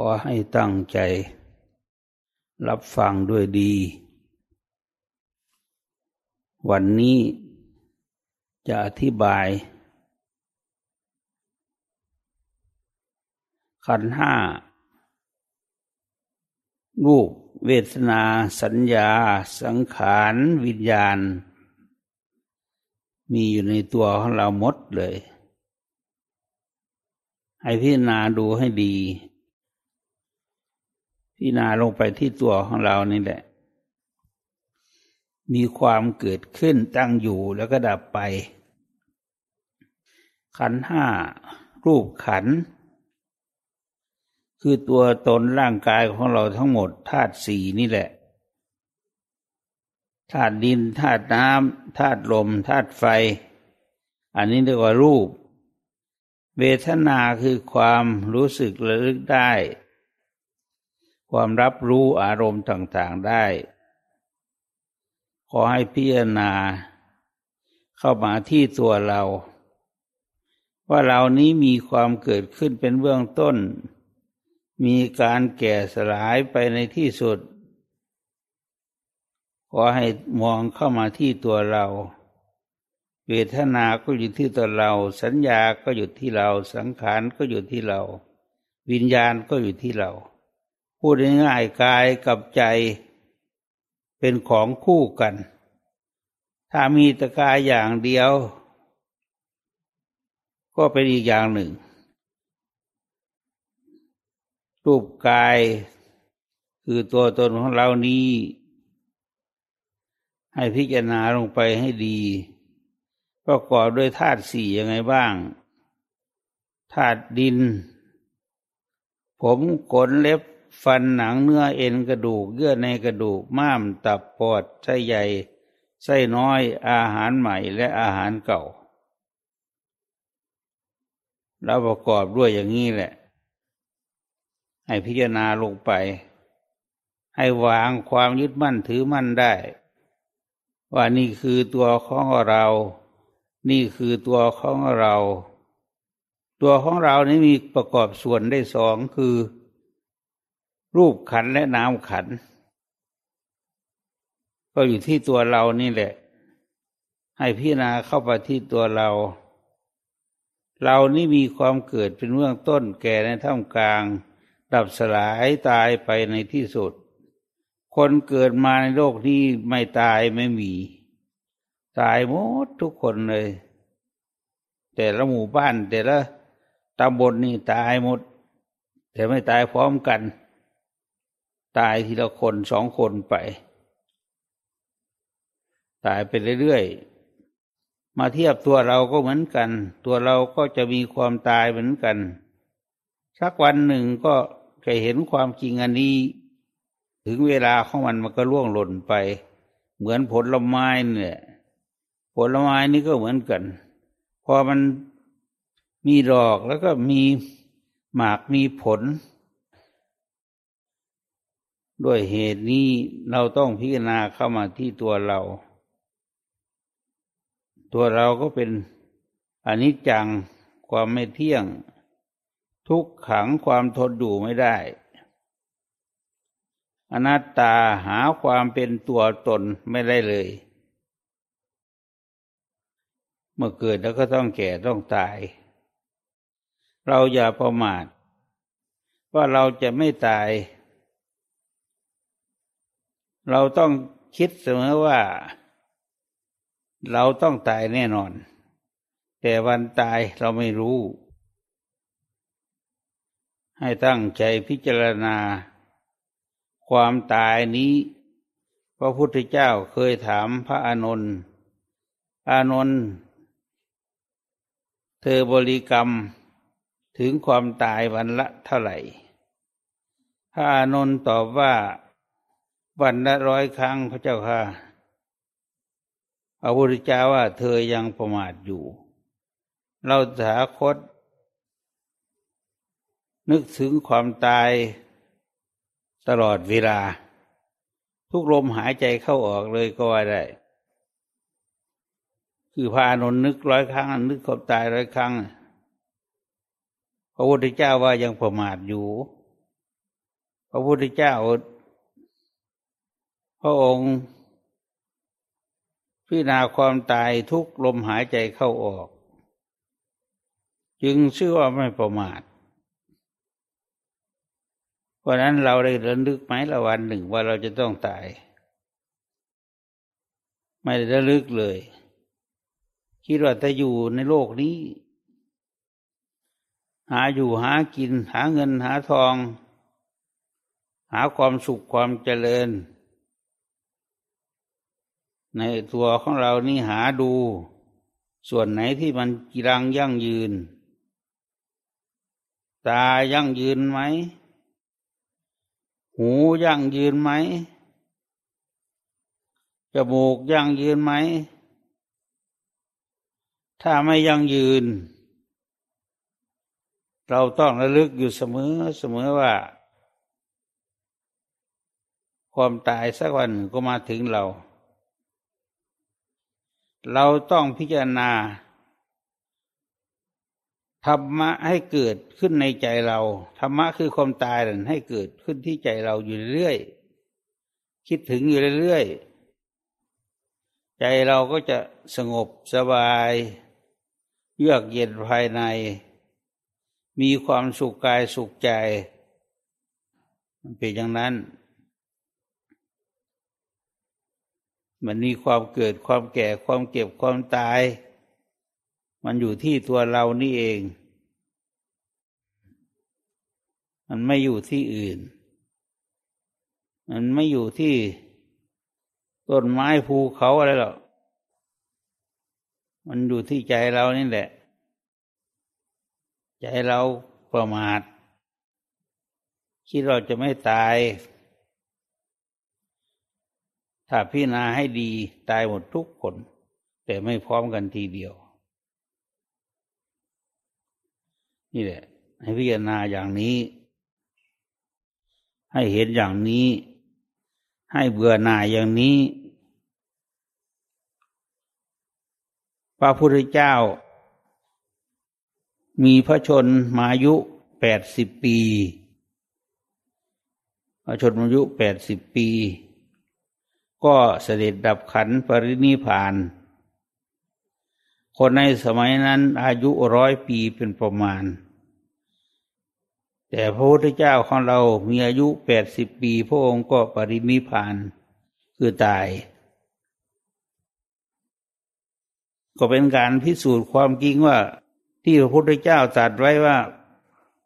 ขอให้ตั้งใจ รับฟังด้วยดี วันนี้จะอธิบาย ขันห้า รูปเวทนาสัญญา สังขารวิญญาณ มีอยู่ในตัวของเราหมดเลย ให้พิจารณาดูให้ดี พิจารณาลงไปที่ตัวของเรานี่แหละ มีความเกิดขึ้นตั้งอยู่แล้วก็ดับไป ขันห้ารูปขัน คือตัวตนร่างกายของเราทั้งหมดธาตุสี่นี่แหละธาตุดินธาตุน้ำธาตุลมธาตุไฟ อันนี้เรียกว่ารูป เวทนาคือความรู้สึกระลึกได้ ความรับรู้อารมณ์ต่างๆได้ ขอให้พิจารณาเข้ามาที่ตัวเรา ว่าเรานี้มีความเกิดขึ้นเป็นเบื้องต้น มีการแก่สลายไปในที่สุด ขอให้มองเข้ามาที่ตัวเรา เวทนาก็อยู่ที่ตัวเรา สัญญาก็อยู่ที่เรา สังขารก็อยู่ที่เรา วิญญาณก็อยู่ที่เรา พูดง่ายๆกายกับใจเป็นของคู่กัน ถ้ามีตะกายอย่างเดียว ก็เป็นอีกอย่างหนึ่ง รูปกายคือตัวตนของเรานี้ ให้พิจารณาลงไปให้ดีประกอบด้วยธาตุสี่ยังไงบ้างธาตุดิน ผมขนเล็บ ฟันหนังเนื้อเอ็นกระดูกเยื่อในกระดูกม้ามตับปอดไส้ใหญ่ไส้น้อยอาหารใหม่และอาหารเก่าเราประกอบด้วยอย่างนี้แหละ ให้พิจารณาลงไป ให้วางความยึดมั่นถือมั่นได้ ว่านี่คือตัวของเรา นี่คือตัวของเรา ตัวของเรานี้มีประกอบส่วนได้สองคือ รูปขันและนามขัน ก็อยู่ที่ตัวเรานี่แหละ ให้พิจารณาเข้าไปที่ตัวเรา เรานี่มีความเกิดเป็นเบื้องต้นแก่ในท่ามกลาง ดับสลายตายไปในที่สุด คนเกิดมาในโลกนี้ไม่ตายไม่มี ตายหมดทุกคนเลย แต่ละหมู่บ้านแต่ละตำบลนนี่ตายหมด แต่ไม่ตายพร้อมกัน ตายทีละคนสองคนไป ตายไปเรื่อยๆ มาเทียบตัวเราก็เหมือนกัน ตัวเราก็จะมีความตายเหมือนกัน สักวันหนึ่งก็จะเห็นความจริงอันนี้ ถึงเวลาของมันมันก็ล่วงหล่นไป เหมือนผลไม้เนี่ยผลไม้นี่ก็เหมือนกัน พอมันมีดอกแล้วก็มีหมากมีผล ด้วยเหตุนี้เราต้องพิจารณาเข้ามาที่ตัวเรา ตัวเราก็เป็นอนิจจังความไม่เที่ยง ทุกขังความทนอยู่ไม่ได้ อนัตตาหาความเป็นตัวตนไม่ได้เลย เมื่อเกิดแล้วก็ต้องแก่ต้องตาย เราอย่าประมาทว่าเราจะไม่ตาย เราต้องคิดเสมอว่า เราต้องตายแน่นอน แต่วันตายเราไม่รู้ ให้ตั้งใจพิจารณา ความตายนี้ พระพุทธเจ้าเคยถามพระอานนท์อานนท์เธอบริกรรมถึงความตายวันละเท่าไหร่ พระอานนท์ตอบว่า วันละร้อยครั้งพระเจ้าค่ะพระพุทธเจ้าว่า เธอยังประมาทอยู่ เราถาคต นึกถึงความตายตลอดเวลา ทุกลมหายใจเข้าออกเลยก็ว่าได้คือพานนนึกร้อยครั้ง นึกความตายร้อยครั้งพระพุทธเจ้าว่ายังประมาทอยู่ พระพุทธเจ้า พระองค์พิจารณาความตายทุกลมหายใจเข้าออก จึงชื่อว่าไม่ประมาท เพราะนั้นเราได้ระลึกไหมละวันหนึ่งว่าเราจะต้องตาย ไม่ได้ระลึกเลย คิดว่าจะอยู่ในโลกนี้ หาอยู่หากินหาเงินหาทอง หาความสุขความเจริญ ในตัวของเรานี่หาดู ส่วนไหนที่มันกีรังยั่งยืน ตายั่งยืนไหม หูยั่งยืนไหมจมูกยั่งยืนไหม ถ้าไม่ยั่งยืน เราต้องระลึกอยู่เสมอเสมอว่า ความตายสักวันก็มาถึงเรา เราต้องพิจารณาธรรมะให้เกิดขึ้นในใจเราธรรมะคือความตายนั้นให้เกิดขึ้นที่ใจเราอยู่เรื่อยคิดถึงอยู่เรื่อยใจเราก็จะสงบสบาย เยือกเย็นภายใน มีความสุขกายสุขใจ มันเป็นอย่างนั้น มันมีความเกิดความแก่ความเก็บความตาย มันอยู่ที่ตัวเรานี่เอง มันไม่อยู่ที่อื่น มันไม่อยู่ที่ต้นไม้ภูเขาอะไรหรอก มันอยู่ที่ใจเรานี่แหละ ใจเราประมาทคิดเราจะไม่ตาย ถ้าพิจารณาให้ดีตายหมดทุกคน แต่ไม่พร้อมกันทีเดียว นี่แหละ ให้พิจารณาอย่างนี้ ให้เห็นอย่างนี้ ให้เบื่อหน่ายอย่างนี้ พระพุทธเจ้า มีพระชนมายุแปดสิบปี พระชนมายุแปดสิบปี ก็เสด็จดับขันปรินิพาน คนในสมัยนั้นอายุร้อยปีเป็นประมาณ แต่พระพุทธเจ้าของเรามีอายุแปดสิบปี พระองค์ก็ปรินิพานคือตาย ก็เป็นการพิสูจน์ความจริงว่าที่พระพุทธเจ้าตรัสไว้ว่า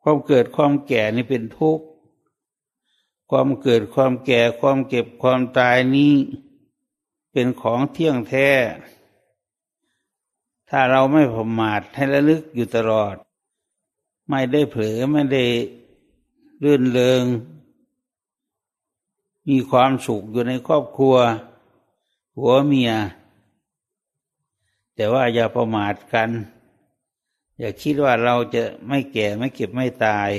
ความเกิดความแก่นี่เป็นทุกข์ ความเกิดความแก่ความเก็บความตายนี้ เป็นของเที่ยงแท้ ถ้าเราไม่ประมาทให้ระลึกอยู่ตลอด ไม่ได้เผลอไม่ได้รื่นเริงมีความสุขอยู่ในครอบครัว หัวเมีย แต่ว่าอย่าประมาทกัน อย่าคิดว่าเราจะไม่แก่ไม่เก็บไม่ตาย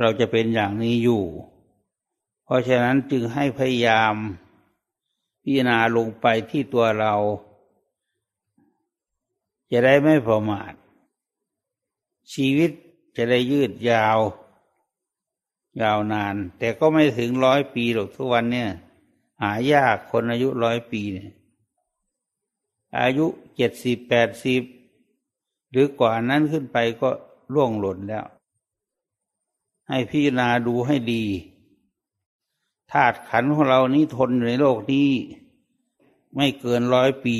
เราจะเป็นอย่างนี้อยู่ เพราะฉะนั้นจึงให้พยายามพิจารณาลงไปที่ตัวเรา จะได้ไม่ประมาท ชีวิตจะได้ยืดยาว ยาวนาน แต่ก็ไม่ถึงร้อยปีหรอกทุกวันเนี่ย หายากคนอายุร้อยปีเนี่ยอายุเจ็ดสิบแปดสิบหรือกว่านั้นขึ้นไปก็ล่วงหล่นแล้ว ให้พิจารณาดูให้ดีธาตุขันของเรานี้ทนอยู่ในโลกนี้ ไม่เกินร้อยปี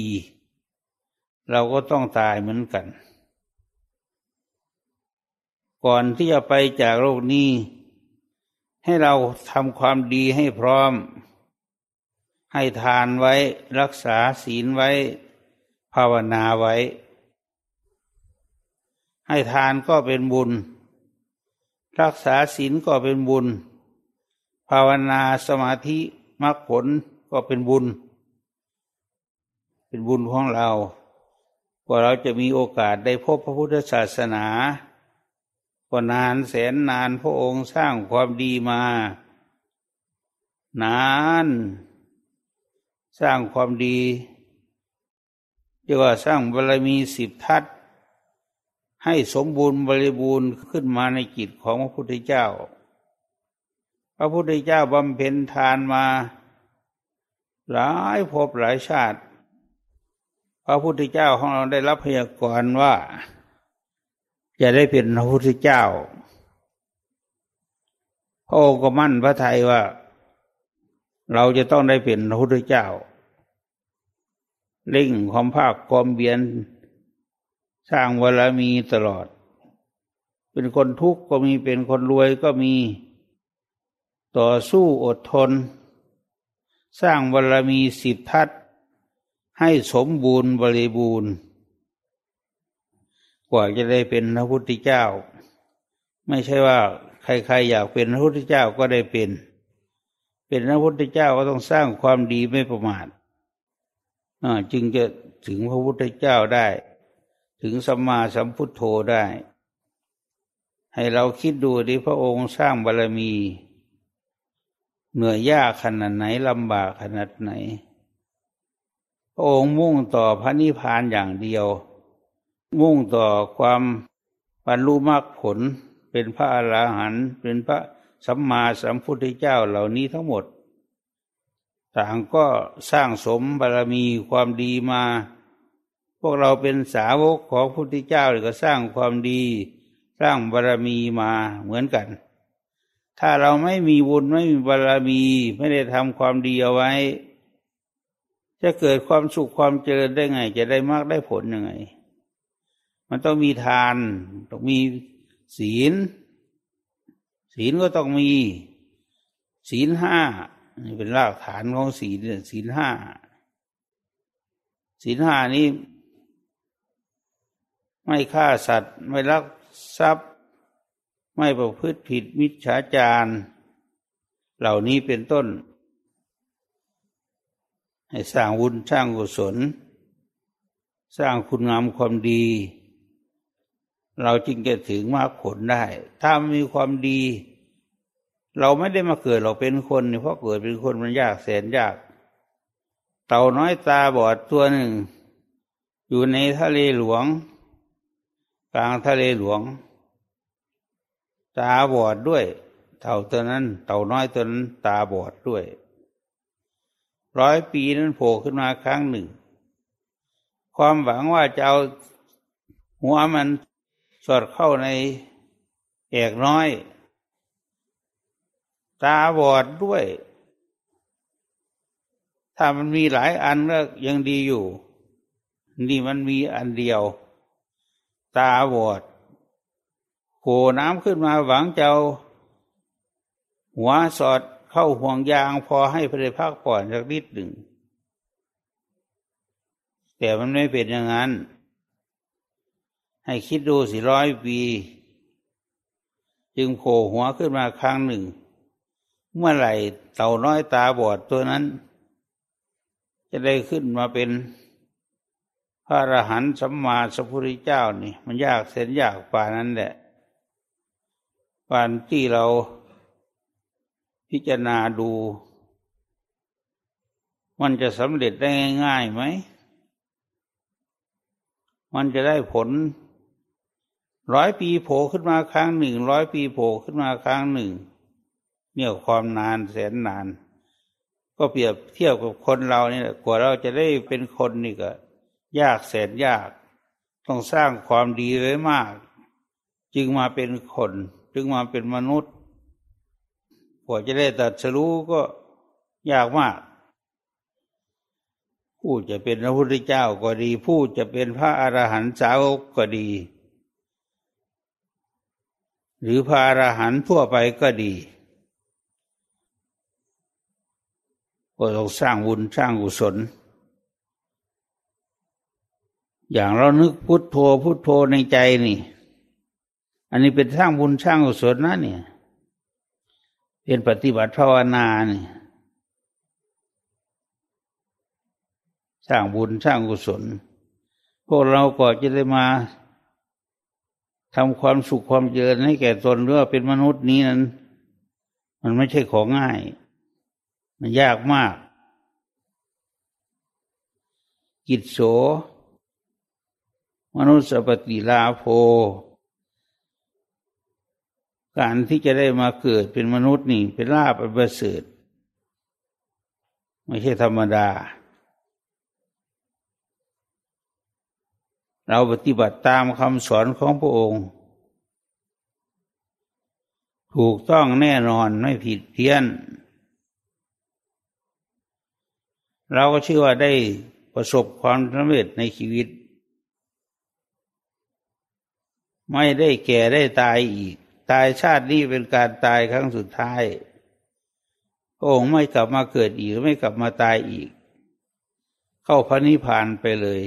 เราก็ต้องตายเหมือนกัน ก่อนที่จะไปจากโลกนี้ ให้เราทำความดีให้พร้อม ให้ทานไว้รักษาศีลไว้ ภาวนาไว้ ให้ทานก็เป็นบุญ รักษาศีลก็เป็นบุญ ภาวนาสมาธิมรรคผลก็เป็นบุญ เป็นบุญของเราว่าเราจะมีโอกาสได้พบพระพุทธศาสนาก็นานแสนนานพระองค์สร้างความดีมา นาน สร้างความดีเรียกว่าสร้างบารมีสิบทัศ ให้สมบูรณ์บริบูรณ์ขึ้นมาในจิตของพระพุทธเจ้า พระพุทธเจ้าบำเพ็ญทานมา หลายภพหลายชาติ พระพุทธเจ้าของเราได้รับพยากรณ์ว่า จะได้เป็นพระพุทธเจ้าพระองค์ก็มั่นพระทัยว่า เราจะต้องได้เป็นพระพุทธเจ้าเร่งความภาคความเบียน สร้างวรมีตลอด เป็นคนทุกข์ก็มีเป็นคนรวยก็มี ต่อสู้อดทน สร้างบารมีสิบทัศให้สมบูรณ์บริบูรณ์ กว่าจะได้เป็นพระพุทธเจ้า ไม่ใช่ว่าใครๆอยากเป็นพระพุทธเจ้าก็ได้เป็น เป็นพระพุทธเจ้าก็ต้องสร้างความดีไม่ประมาทจึงจะถึงพระพุทธเจ้าได้ ถึงสัมมาสัมพุทโธได้ ให้เราคิดดูดิพระองค์สร้างบารมี เหนื่อยยากขนาดไหนลำบากขนาดไหน พระองค์มุ่งต่อพระนิพพานอย่างเดียว มุ่งต่อความบรรลุมรรคผลเป็นพระอรหันต์เป็นพระสัมมาสัมพุทธเจ้าเหล่านี้ทั้งหมด ต่างก็สร้างสมบารมีความดีมา พวกเราเป็นสาวกของพระพุทธเจ้าก็สร้างความดี สร้างบารมีมาเหมือนกัน ถ้าเราไม่มีบุญไม่มีบารมีไม่ได้ทำความดีเอาไว้ จะเกิดความสุขความเจริญได้ไง จะได้มากได้ผลยังไง มันต้องมีทาน ต้องมีศีล ศีลก็ต้องมี ศีลห้านี่เป็นรากฐานของศีลศีลห้าศีลห้านี้ ไม่ฆ่าสัตว์ ไม่ลักทรัพย์ ไม่ประพฤติผิดมิจฉาจารเหล่านี้เป็นต้น ให้สร้างวุญสร้างกุศล สร้างคุณงามความดี เราจึงจะถึงมากผลได้ ถ้ามีความดี เราไม่ได้มาเกิดเราเป็นคนเพราะเกิดเป็นคนมันยากแสนยาก เต่าน้อยตาบอดตัวหนึ่ง อยู่ในทะเลหลวง กลางทะเลหลวง ตาบอดด้วย เต่าตัวนั้น เต่าน้อยตัวนั้น ตาบอดด้วย ร้อยปีนั้นโผล่ขึ้นมาครั้งหนึ่ง ความหวังว่าจะเอาหัวมันสอดเข้าในแอกน้อย ตาบอดด้วย ถ้ามันมีหลายอันก็ยังดีอยู่ นี่มันมีอันเดียว ตาบอดโผน้ำขึ้นมาหวังเจ้า หัวสอดเข้าห่วงยางพอให้พระพักผ่อนสักนิดหนึ่ง แต่มันไม่เป็นอย่างนั้น ให้คิดดูสี่ร้อยปี จึงโผล่หัวขึ้นมาครั้งหนึ่ง เมื่อไหร่เต่าน้อยตาบอดตัวนั้น จะได้ขึ้นมาเป็น ระอรหันต์สัมมาสัพพุทธเจ้านี่ มันยากเส้นยากป่านั้นแหละการที่เราพิจารณาดู มันจะสำเร็จได้ง่ายไหม มันจะได้ผลร้อยปีโผล่ขึ้นมาครั้งหนึ่งร้อยปีโผล่ขึ้นมาครั้งหนึ่ง เนี่ยความนานแสนนาน ก็เปรียบเทียบกับคนเราเนี่ยกว่าเราจะได้เป็นคนนี่ก็ ยากแสนยาก ต้องสร้างความดีไว้มาก จึงมาเป็นคนถึงมาเป็นมนุษย์กว่าจะได้ตัดสรู้ก็ยากมาก ผู้จะเป็นพระพุทธเจ้าก็ดี ผู้จะเป็นพระอรหันต์สาวกก็ดี หรือพระอรหันต์ทั่วไปก็ดีก็ต้องสร้างบุญสร้างกุศล อย่างเรานึกพุทโธพุทโธในใจนี่ อันนี้เป็นสร้างบุญสร้างกุศลนะเนี่ย เป็นปฏิบัติภาวนาเนี่ยสร้างบุญสร้างกุศล พวกเราก็จะได้มาทำความสุขความเจริญให้แก่ตนหรือว่าเป็นมนุษย์นี้นั้น มันไม่ใช่ของง่าย มันยากมาก กิจโส มนุษย์ปฏิลาโภ การที่จะได้มาเกิดเป็นมนุษย์นี่เป็นลาภอันประเสริฐไม่ใช่ธรรมดา เราปฏิบัติตามคำสอนของพระองค์ ถูกต้องแน่นอนไม่ผิดเพี้ยน เราก็เชื่อว่าได้ประสบความสำเร็จในชีวิต ไม่ได้แก่ได้ตายอีก ตายชาตินี้เป็นการตายครั้งสุดท้ายพระองค์ไม่กลับมาเกิดอีกไม่กลับมาตายอีก เข้าพระนิพพานไปเลย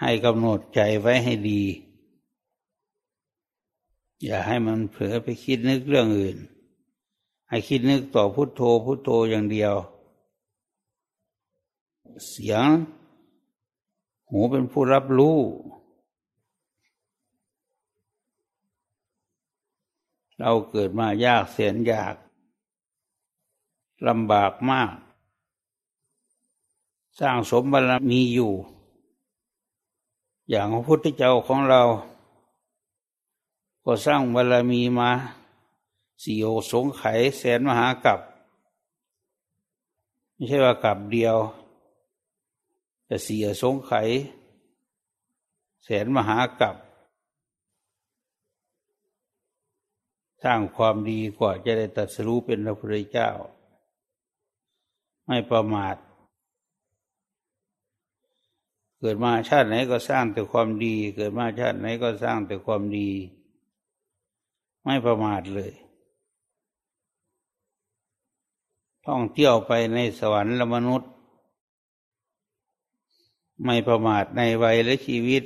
ให้กำหนดใจไว้ให้ดี อย่าให้มันเผลอไปคิดนึกเรื่องอื่น ให้คิดนึกต่อพุทโธพุทโธอย่างเดียว เสียง หูเป็นผู้รับรู้เราเกิดมายากเสียนยากลำบากมาก สร้างสมบารมีอยู่ อย่างพระพุทธเจ้าของเรา ก็สร้างบารมีมาสี่โอสงไขแสนมหากับไม่ใช่ว่ากับเดียว แต่สี่สงไข แสนมหากับสร้างความดีกว่าจะได้ตัดสู้เป็นพระพุทธเจ้า ไม่ประมาท เกิดมาชาติไหนก็สร้างแต่ความดี เกิดมาชาติไหนก็สร้างแต่ความดี ไม่ประมาทเลย ท่องเที่ยวไปในสวรรค์และมนุษย์ ไม่ประมาทในวัยและชีวิต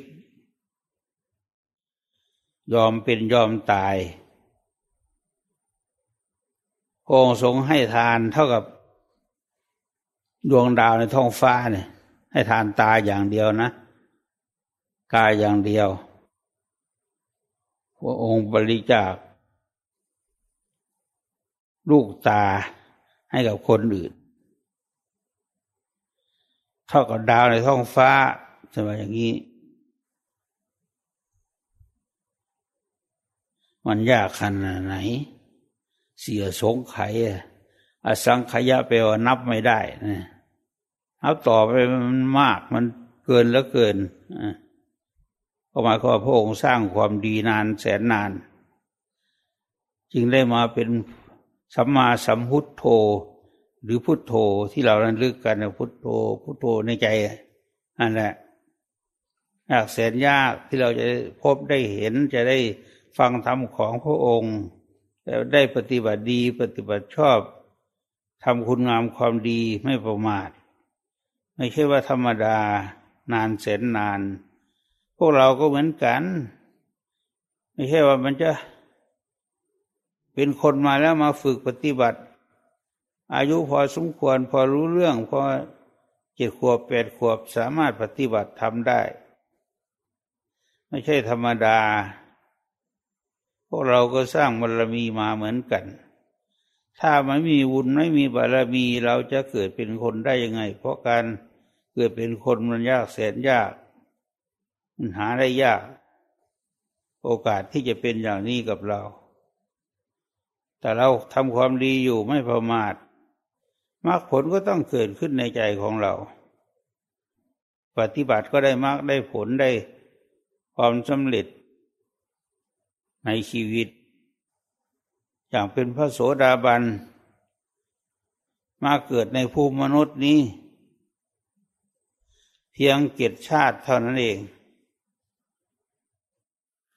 ยอมเป็นยอมตายโองสงให้ทานเท่ากับดวงดาวในท้องฟ้าเนี่ย ให้ทานตาอย่างเดียวนะกายอย่างเดียว พระองค์บริจาค ลูกตาให้กับคนอื่น เท่ากับดาวในท้องฟ้าใช่ไหมอย่างนี้ มันยากขนาดไหน เสียสงไขอสังขยะไปว่านับไม่ได้นะนับต่อไปมันมากมันเกินแล้วเกินก็หมายความว่าพระองค์สร้างความดีนานแสนนาน จึงได้มาเป็นสัมมาสัมพุทโธ หรือพุทโธที่เราระลึกกันพุทโธพุทโธในใจนั่นแหละยากแสนยากที่เราจะพบได้เห็นจะได้ฟังธรรมของพระองค์แล้วได้ปฏิบัติดีปฏิบัติชอบทำคุณงามความดีไม่ประมาท ไม่ใช่ว่าธรรมดานานแสนนาน พวกเราก็เหมือนกัน ไม่ใช่ว่ามันจะเป็นคนมาแล้วมาฝึกปฏิบัติ อายุพอสมควรพอรู้เรื่องพอเจ็ดขวบแปดขวบสามารถปฏิบัติทำได้ ไม่ใช่ธรรมดา พวกเราก็สร้างบารมีมาเหมือนกัน ถ้าไม่มีบุญไม่มีบารมีเราจะเกิดเป็นคนได้ยังไง เพราะการเกิดเป็นคนมันยากแสนยากมันหาได้ยาก โอกาสที่จะเป็นอย่างนี้กับเรา แต่เราทำความดีอยู่ไม่ประมาท มรรคผลก็ต้องเกิดขึ้นในใจของเรา ปฏิบัติก็ได้มรรคได้ผลได้ความสำเร็จในชีวิต อย่างเป็นพระโสดาบัน มาเกิดในภูมิมนุษย์นี้ เพียงเกียรติชาติเท่านั้นเอง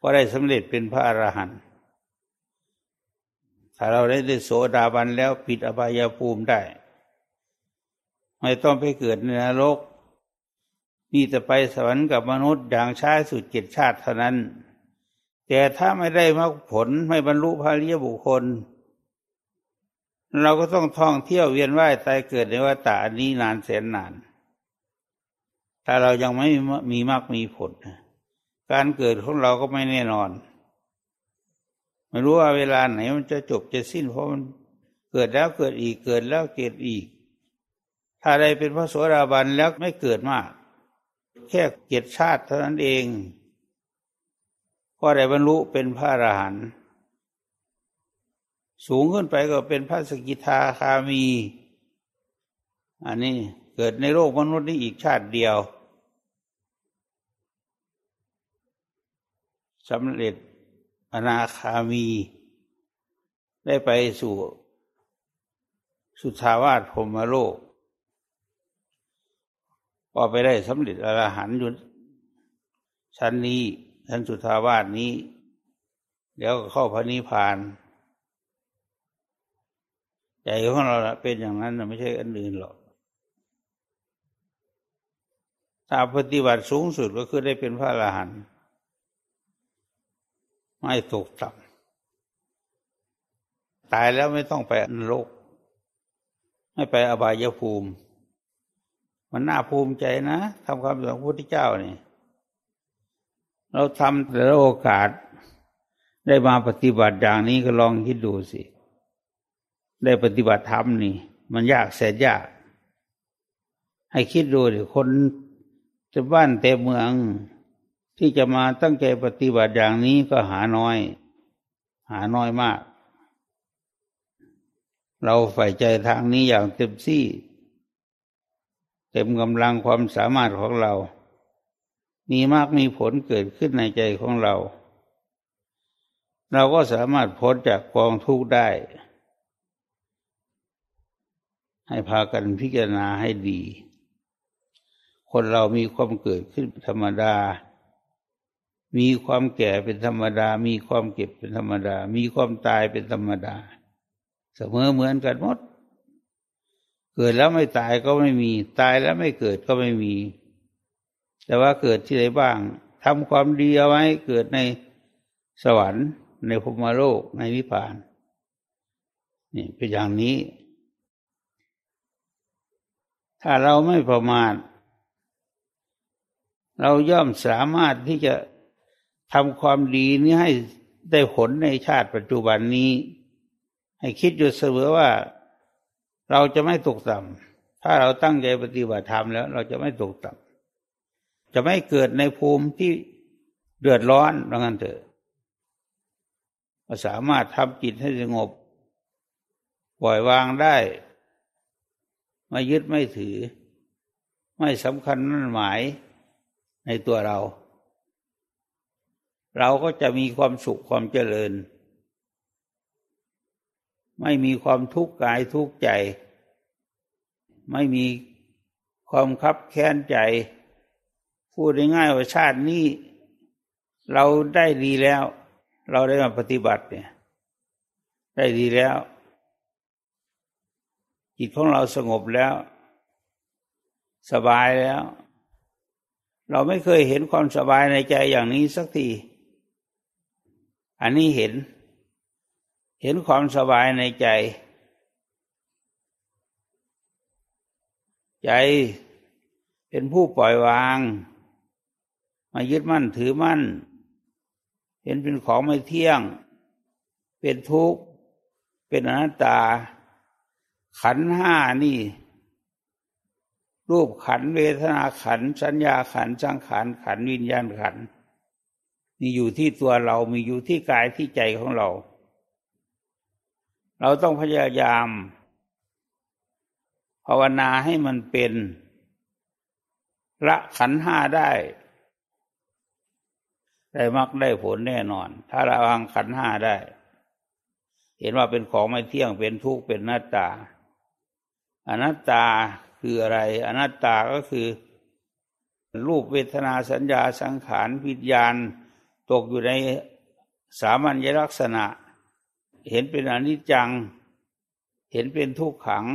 ก็ได้สำเร็จเป็นพระอรหันต์ถ้าเราได้ได้โสดาบันแล้วปิดอบายภูมิได้ ไม่ต้องไปเกิดในนรก นี่จะไปสวรรค์กับมนุษย์อย่างช้าสุดเจ็ดชาติเท่านั้น แต่ถ้าไม่ได้มรรคผลไม่บรรลุพระริยบุคคล เราก็ต้องท่องเที่ยวเวียนว่ายตายเกิดในวัฏฏะนี้นานแสนนาน ถ้าเรายังไม่มีมรรคมีผลการเกิดของเราก็ไม่แน่นอนไม่รู้ว่าเวลาไหนมันจะจบจะสิ้นเพราะมันเกิดแล้วเกิดอีกเกิดแล้วเกิดอีก ถ้าใดเป็นพระโสดาบันแล้วไม่เกิดมาก แค่เกียรติชาติเท่านั้นเอง ก็ได้บรรลุเป็นพระอรหันต์สูงขึ้นไปก็เป็นพระสกิทาคามี อันนี้เกิดในโลกมนุษย์นี้อีกชาติเดียวสำเร็จอนาคามี ได้ไปสู่สุทาวาสพรมโลก พอไปได้สำเร็จอรหันต์อยู่ชั้นนี้ชั้นสุทาวาสนี้เดี๋ยวก็เข้าพระนิพพาน ใจของเราเป็นอย่างนั้นไม่ใช่อันอื่นหรอกถ้าปฏิบัติสูงสุดก็คือได้เป็นพระอรหันต์ไม่ตกต่ำตายแล้วไม่ต้องไปนรกไม่ไปอบายภูมิ มันน่าภูมิใจนะทำความสงพระพุทธเจ้านี่ เราทำแต่ละโอกาส ได้มาปฏิบัติอย่างนี้ก็ลองคิดดูสิ ได้ปฏิบัติธรรมนี่ มันยากแสนยาก ให้คิดดูดิคนจะบ้านเต็มเมือง ที่จะมาตั้งใจปฏิบัติอย่างนี้ก็หาน้อย หาน้อยมาก เราใฝ่ใจทางนี้อย่างเต็มที่ เต็มกำลังความสามารถของเรา มีมากมีผลเกิดขึ้นในใจของเรา เราก็สามารถพ้นจากกองทุกข์ได้ ให้พากันพิจารณาให้ดี คนเรามีความเกิดขึ้นธรรมดา มีความแก่เป็นธรรมดา มีความเก็บเป็นธรรมดา มีความตายเป็นธรรมดา เสมอเหมือนกันหมด เกิดแล้วไม่ตายก็ไม่มี ตายแล้วไม่เกิดก็ไม่มี แต่ว่าเกิดที่ไหนบ้างทำความดีเอาไว้เกิดในสวรรค์ ในภูมิโลกในนิพพานนี่เป็นอย่างนี้ ถ้าเราไม่ประมาทเราย่อมสามารถที่จะทำความดีนี้ให้ได้ผลในชาติปัจจุบันนี้ ให้คิดอยู่เสมอว่า เราจะไม่ตกต่ำถ้าเราตั้งใจปฏิบัติธรรมแล้ว เราจะไม่ตกต่ำจะไม่เกิดในภูมิที่เดือดร้อนดังนั้นเถอะสามารถทำจิตให้สงบ ปล่อยวางได้ ไม่ยึดไม่ถือ ไม่สำคัญนั่นหมายในตัวเรา เราก็จะมีความสุขความเจริญ ไม่มีความทุกข์กายทุกข์ใจ ไม่มีความคับแค้นใจ พูดง่ายๆว่าชาตินี้ เราได้ดีแล้ว เราได้มาปฏิบัติเนี่ย ได้ดีแล้ว จิตของเราสงบแล้ว สบายแล้ว เราไม่เคยเห็นความสบายในใจอย่างนี้สักที อันนี้เห็น เห็นความสบายในใจ ใจเป็นผู้ปล่อยวาง มายึดมั่นถือมั่น เห็นเป็นของไม่เที่ยง เป็นทุกข์ เป็นอนัตตา ขันห้านี่ รูปขันเวทนาขัน สัญญาขันสังขารขันวิญญาณขันมีอยู่ที่ตัวเรามีอยู่ที่กายที่ใจของเรา เราต้องพยายาม ภาวนาให้มันเป็นละขันห้าได้ ได้มักได้ผลแน่นอน ถ้าระวังขันห้าได้ เห็นว่าเป็นของไม่เที่ยงเป็นทุกข์เป็นหน้าตาอนัตตาคืออะไร อนัตตาก็คือ รูปเวทนาสัญญาสังขารวิญญาณ ตกอยู่ในสามัญลักษณะ เห็นเป็นอนิจจัง เห็นเป็นทุกขัง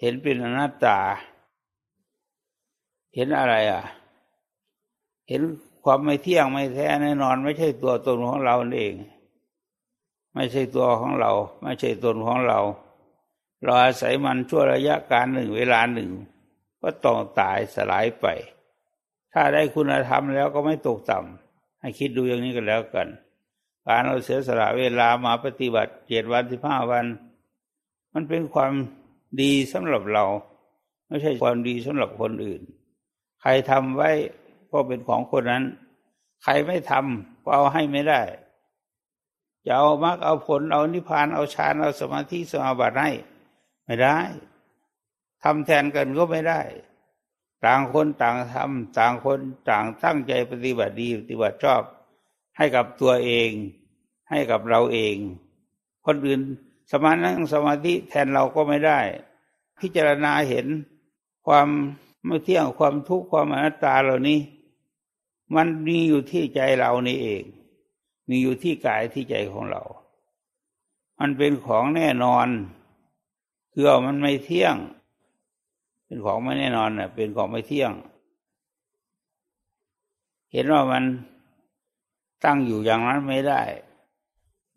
เห็นเป็นอนัตตา เห็นอะไรอะ เห็นความไม่เที่ยงไม่แท้แน่นอน ไม่ใช่ตัวตนของเราเอง ไม่ใช่ตัวของเรา ไม่ใช่ตนของเรา เราอาศัยมันชั่วระยะการหนึ่งเวลาหนึ่ง ก็ต้องตายสลายไป ถ้าได้คุณธรรมแล้วก็ไม่ตกต่ำให้คิดดูอย่างนี้กันแล้วกัน การเราเสียสละเวลามาปฏิบัติเจ็ดวันสิบห้าวัน มันเป็นความดีสำหรับเรา ไม่ใช่ความดีสำหรับคนอื่น ใครทำไว้ก็เป็นของคนนั้น ใครไม่ทก็เอาให้ไม่ได้จะเอามรรคเอาผลเอานิพพานเอาฌานเอาสมาธิสมาบัติให้ไม่ได้ทำแทนกันก็ไม่ได้ ต่างคนต่างทำต่างคนต่างตั้งใจปฏิบัติดีปฏิบัติชอบ ให้กับตัวเอง ให้กับเราเอง คนอื่นสมานั่งสมาธิแทนเราก็ไม่ได้ พิจารณาเห็นความไม่เที่ยงความทุกข์ความอนัตตาเหล่านี้ มันมีอยู่ที่ใจเรานี่เอง มีอยู่ที่กายที่ใจของเรา มันเป็นของแน่นอนคือมันไม่เที่ยง เป็นของไม่แน่นอนน่ะ เป็นของไม่เที่ยง เห็นว่ามัน ตั้งอยู่อย่างนั้นไม่ได้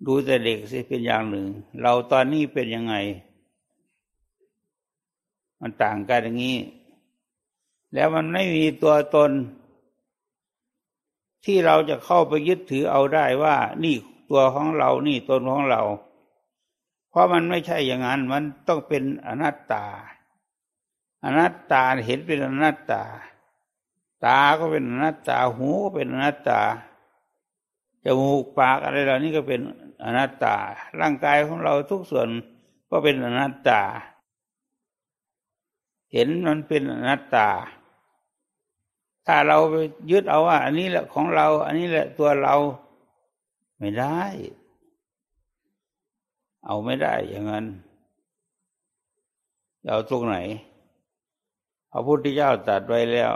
ดูแต่เด็กสิเป็นอย่างหนึ่ง เราตอนนี้เป็นยังไง มันต่างกันอย่างนี้ แล้วมันไม่มีตัวตน ที่เราจะเข้าไปยึดถือเอาได้ว่านี่ตัวของเรานี่ตนของเรา เพราะมันไม่ใช่อย่างนั้น มันต้องเป็นอนัตตา อนัตตาเห็นเป็นอนัตตา ตาก็เป็นอนัตตา หูก็เป็นอนัตตา จมูกปากอะไรเหล่านี้ก็เป็นอนัตตา ร่างกายของเราทุกส่วนก็เป็นอนัตตา เห็นมันเป็นอนัตตา ถ้าเราไปยึดเอาว่า อันนี้แหละของเรา อันนี้แหละตัวเราไม่ได้ เอาไม่ได้อย่างนั้นเอาตรงไหนพระพุทธเจ้าตรัสไว้แล้ว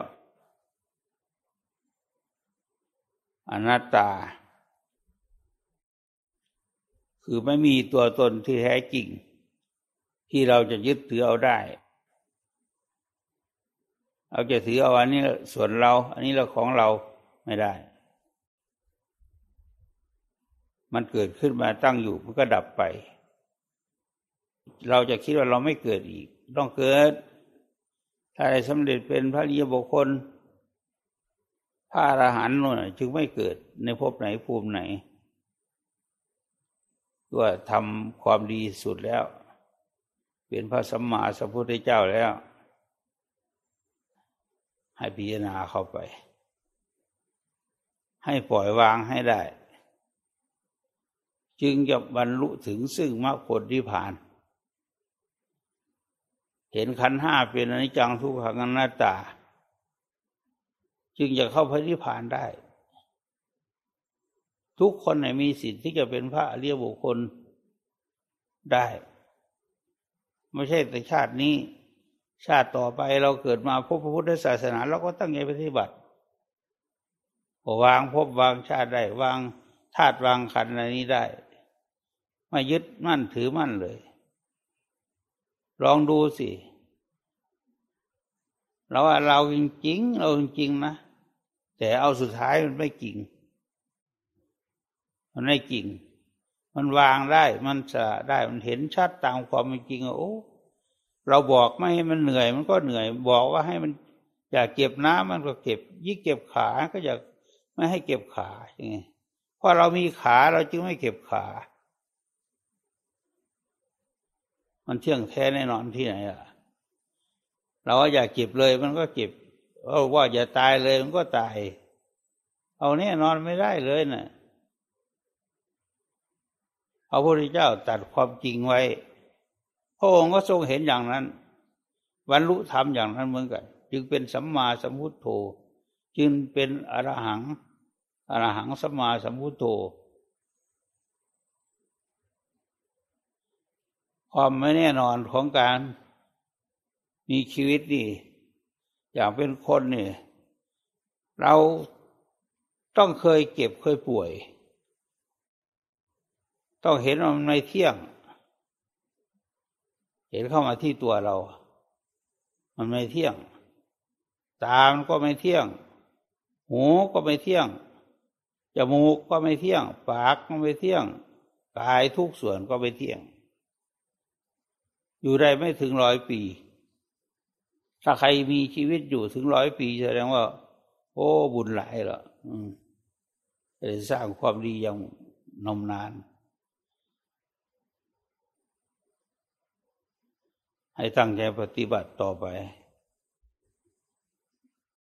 อนัตตา คือไม่มีตัวตนที่แท้จริง ที่เราจะยึดถือเอาได้เอาจะถือเอาอันนี้ส่วนเรา อันนี้เราของเราไม่ได้ มันเกิดขึ้นมาตั้งอยู่มันก็ดับไป เราจะคิดว่าเราไม่เกิดอีก ต้องเกิด ถ้าได้สำเร็จเป็นพระริยบุคคลพระอรหันต์น่นจึงไม่เกิดในภพไหนภูมิไหน ตัวทำความดีสุดแล้ว เป็นพระสัมมาสัมพุทธเจ้าแล้ว ให้พิจารณาเข้าไป ให้ปล่อยวางให้ได้ จึงจะบรรลุถึงซึ่งมรรคผลที่ผ่าน เห็นขันห้าเป็นอนิจจังทุกขังอนัตตา จึงจะเข้าพระนิพพานได้ ทุกคนไหนมีสิทธิ์ที่จะเป็นพระอริยบุคคลได้ ไม่ใช่แต่ชาตินี้ ชาติต่อไปเราเกิดมาพบพระพุทธศาสนาเราก็ตั้งใจปฏิบัติวางพบวางชาติได้ วางธาตุวางขันธ์อะไรนี้ได้ ไม่ยึดมั่นถือมั่นเลย ลองดูสิเราว่าเราจริงๆเราจริงๆนะ แต่เอาสุดท้ายมันไม่จริง มันไม่จริง มันวางได้ มันสะได้ มันเห็นชัดตามความเป็นจริงโอ้เราบอกไม่ให้มันเหนื่อย มันก็เหนื่อย บอกว่าให้มันอยากเก็บน้ำมันก็เก็บ ยิ่งเก็บขาก็อยากไม่ให้เก็บขาอย่างไงเพราะเรามีขาเราจึงไม่เก็บขา มันเที่ยงแท้แน่นอนที่ไหนอะ เราอยากเก็บเลย มันก็เก็บว่าอย่าตายเลยมันก็ตาย เอาแน่นอนไม่ได้เลยนะ่ะ พระพุทธเจ้าตัดความจริงไว้ พระองค์ก็ทรงเห็นอย่างนั้นบรรลุธรรมอย่างนั้นเหมือนกัน จึงเป็นสัมมาสัมพุทโธ จึงเป็นอรหังอรหังสัมมาสัมพุทโธ ความไม่แน่นอนของการมีชีวิตนี่อย่างเป็นคนนี่เราต้องเคยเก็บเคยป่วย ต้องเห็นว่ามันไม่เที่ยง เห็นเข้ามาที่ตัวเรา มันไม่เที่ยง ตามันก็ไม่เที่ยง หูก็ไม่เที่ยง จมูกก็ไม่เที่ยง ปากก็ไม่เที่ยง กายทุกส่วนก็ไม่เที่ยง อยู่ได้ไม่ถึงร้อยปี ถ้าใครมีชีวิตอยู่ถึงร้อยปีแสดงว่า โอ้บุญหลายละจะสร้างความดีอย่างนมนาน ให้ตั้งใจปฏิบัติต่อไป